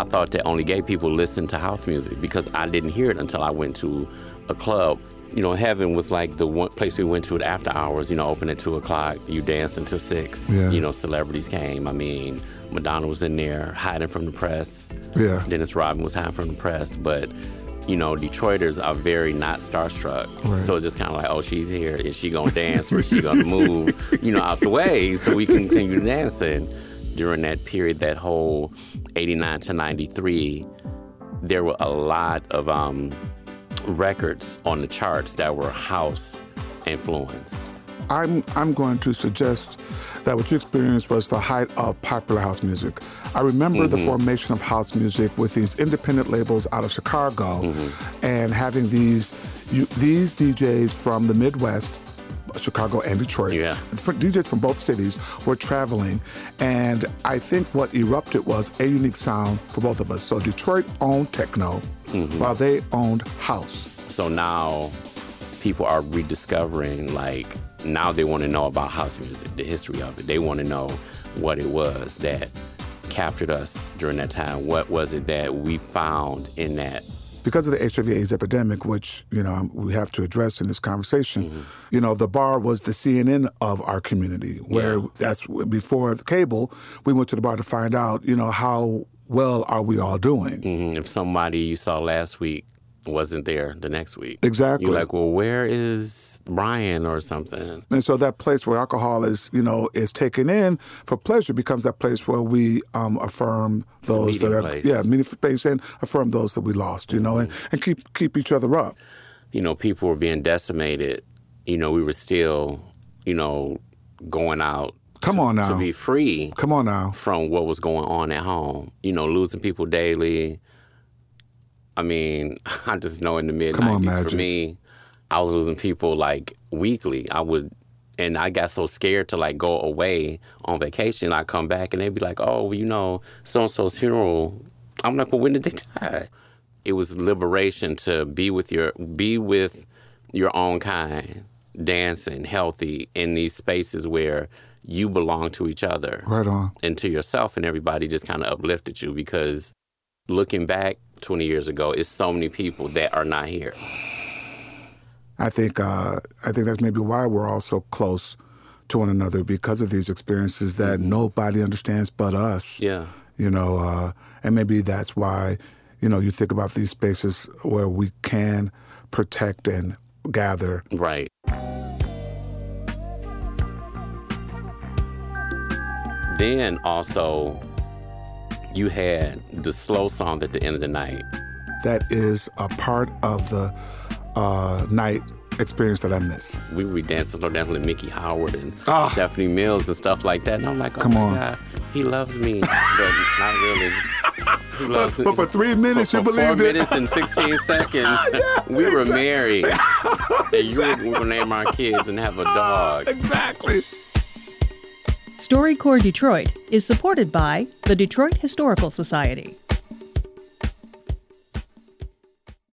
I thought that only gay people listened to house music because I didn't hear it until I went to a club. You know, heaven was like the one place we went to at after hours. You know, open at two o'clock. You dance until six. Yeah. You know, celebrities came. I mean, Madonna was in there hiding from the press. Yeah. Dennis Rodman was hiding from the press, but you know, Detroiters are very not starstruck. Right. So it's just kind of like, oh, she's here. Is she gonna dance or is she gonna move, you know, out the way so we can continue dancing? During that period, that whole '89 to '93, there were a lot of um, records on the charts that were house influenced. I'm I'm going to suggest that what you experienced was the height of popular house music. I remember the formation of house music with these independent labels out of Chicago, and having these you, these DJs from the Midwest. Chicago and Detroit. Yeah. DJs from both cities were traveling, and I think what erupted was a unique sound for both of us. So Detroit owned techno, mm-hmm. while they owned house. So now people are rediscovering, like, now they want to know about house music, the history of it. They want to know what it was that captured us during that time. What was it that we found in that? Because of the HIV/AIDS epidemic, which you know we have to address in this conversation, you know, the bar was the CNN of our community. Where Yeah. that's before the cable, we went to the bar to find out, you know, how well are we all doing. Mhm. If somebody you saw last week wasn't there the next week, Exactly. you're like, well, where is Brian or something? And so that place where alcohol is, you know, is taken in for pleasure becomes that place where we um, affirm those that are, place. yeah, meeting place and affirm those that we lost, you know, and, and keep keep each other up. you know, people were being decimated, you know, we were still, you know, going out Come on now, to be free come on now. from what was going on at home. You know, losing people daily. I mean, I just know in the mid 90s for me, I was losing people like weekly. I would, and I got so scared to like go away on vacation. I come back and they'd be like, oh, well, you know, so and so's funeral. I'm like, well, when did they die? It was liberation to be with your be with your own kind, dancing, healthy in these spaces where you belong to each other Right on. and to yourself, and everybody just kind of uplifted you because looking back 20 years ago, is so many people that are not here. I think uh, I think that's maybe why we're all so close to one another because of these experiences that nobody understands but us. Yeah. You know, uh, and maybe that's why you know you think about these spaces where we can protect and gather. Right. Then also, you had the slow song at the end of the night. That is a part of the uh, night experience that I miss. We were dancing, slow dancing with Miki Howard and Ah. Stephanie Mills and stuff like that. And I'm like, oh Come my on. God, he loves me, but not really. He loves but for three minutes, for, you for four believed it. minutes and 16 seconds, we were married. And you were, were name our kids and have a dog. Exactly. StoryCorps Detroit is supported by the Detroit Historical Society.